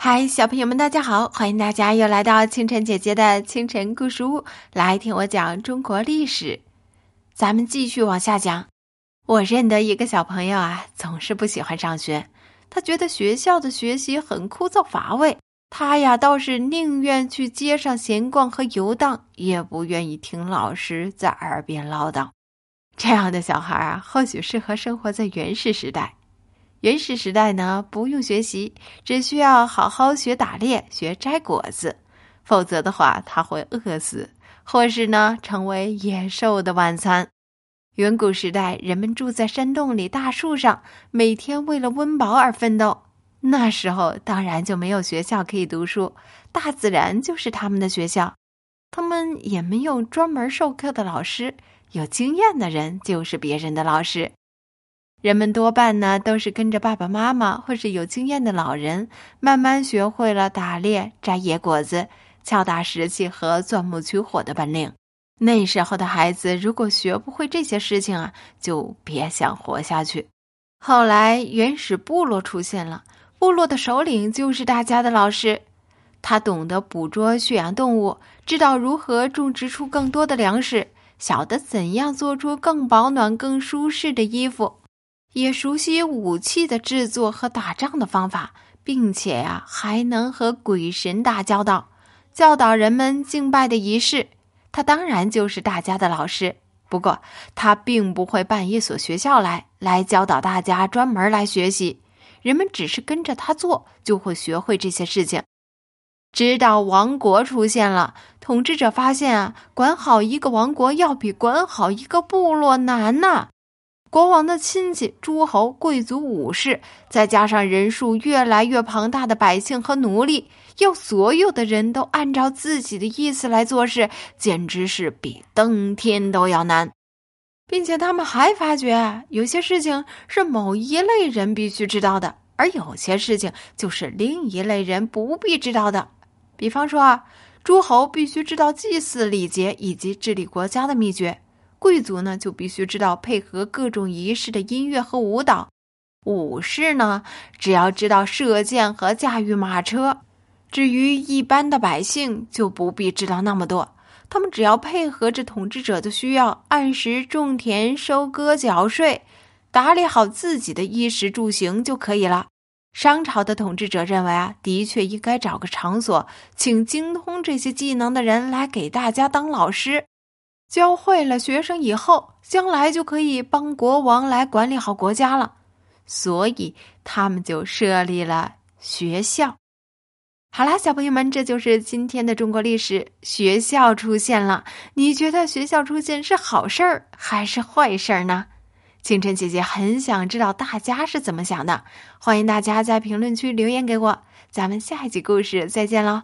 嗨，小朋友们，大家好！欢迎大家又来到清晨姐姐的清晨故事屋，来听我讲中国历史。咱们继续往下讲。我认得一个小朋友啊，总是不喜欢上学，他觉得学校的学习很枯燥乏味。他呀，倒是宁愿去街上闲逛和游荡，也不愿意听老师在耳边唠叨。这样的小孩啊，或许适合生活在原始时代。原始时代呢，不用学习，只需要好好学打猎、学摘果子，否则的话他会饿死，或是呢成为野兽的晚餐。远古时代，人们住在山洞里、大树上，每天为了温饱而奋斗。那时候当然就没有学校可以读书，大自然就是他们的学校，他们也没有专门授课的老师，有经验的人就是别人的老师。人们多半呢都是跟着爸爸妈妈或是有经验的老人，慢慢学会了打猎、摘野果子、敲打石器和钻木取火的本领。那时候的孩子如果学不会这些事情啊，就别想活下去。后来原始部落出现了，部落的首领就是大家的老师，他懂得捕捉、驯养动物，知道如何种植出更多的粮食，晓得怎样做出更保暖、更舒适的衣服。也熟悉武器的制作和打仗的方法，并且呀，还能和鬼神打交道，教导人们敬拜的仪式。他当然就是大家的老师。不过，他并不会办一所学校来来教导大家专门来学习。人们只是跟着他做，就会学会这些事情。直到王国出现了，统治者发现啊，管好一个王国要比管好一个部落难呐。国王的亲戚、诸侯、贵族、武士，再加上人数越来越庞大的百姓和奴隶，要所有的人都按照自己的意思来做事，简直是比登天都要难。并且他们还发觉，有些事情是某一类人必须知道的，而有些事情就是另一类人不必知道的。比方说啊，诸侯必须知道祭祀礼节以及治理国家的秘诀。贵族呢，就必须知道配合各种仪式的音乐和舞蹈；武士呢，只要知道射箭和驾驭马车；至于一般的百姓，就不必知道那么多。他们只要配合着统治者的需要，按时种田、收割、缴税，打理好自己的衣食住行就可以了。商朝的统治者认为啊，的确应该找个场所，请精通这些技能的人来给大家当老师。教会了学生以后，将来就可以帮国王来管理好国家了，所以他们就设立了学校。好啦，小朋友们，这就是今天的中国历史。学校出现了，你觉得学校出现是好事儿还是坏事儿呢？清晨姐姐很想知道大家是怎么想的，欢迎大家在评论区留言给我。咱们下一集故事再见喽！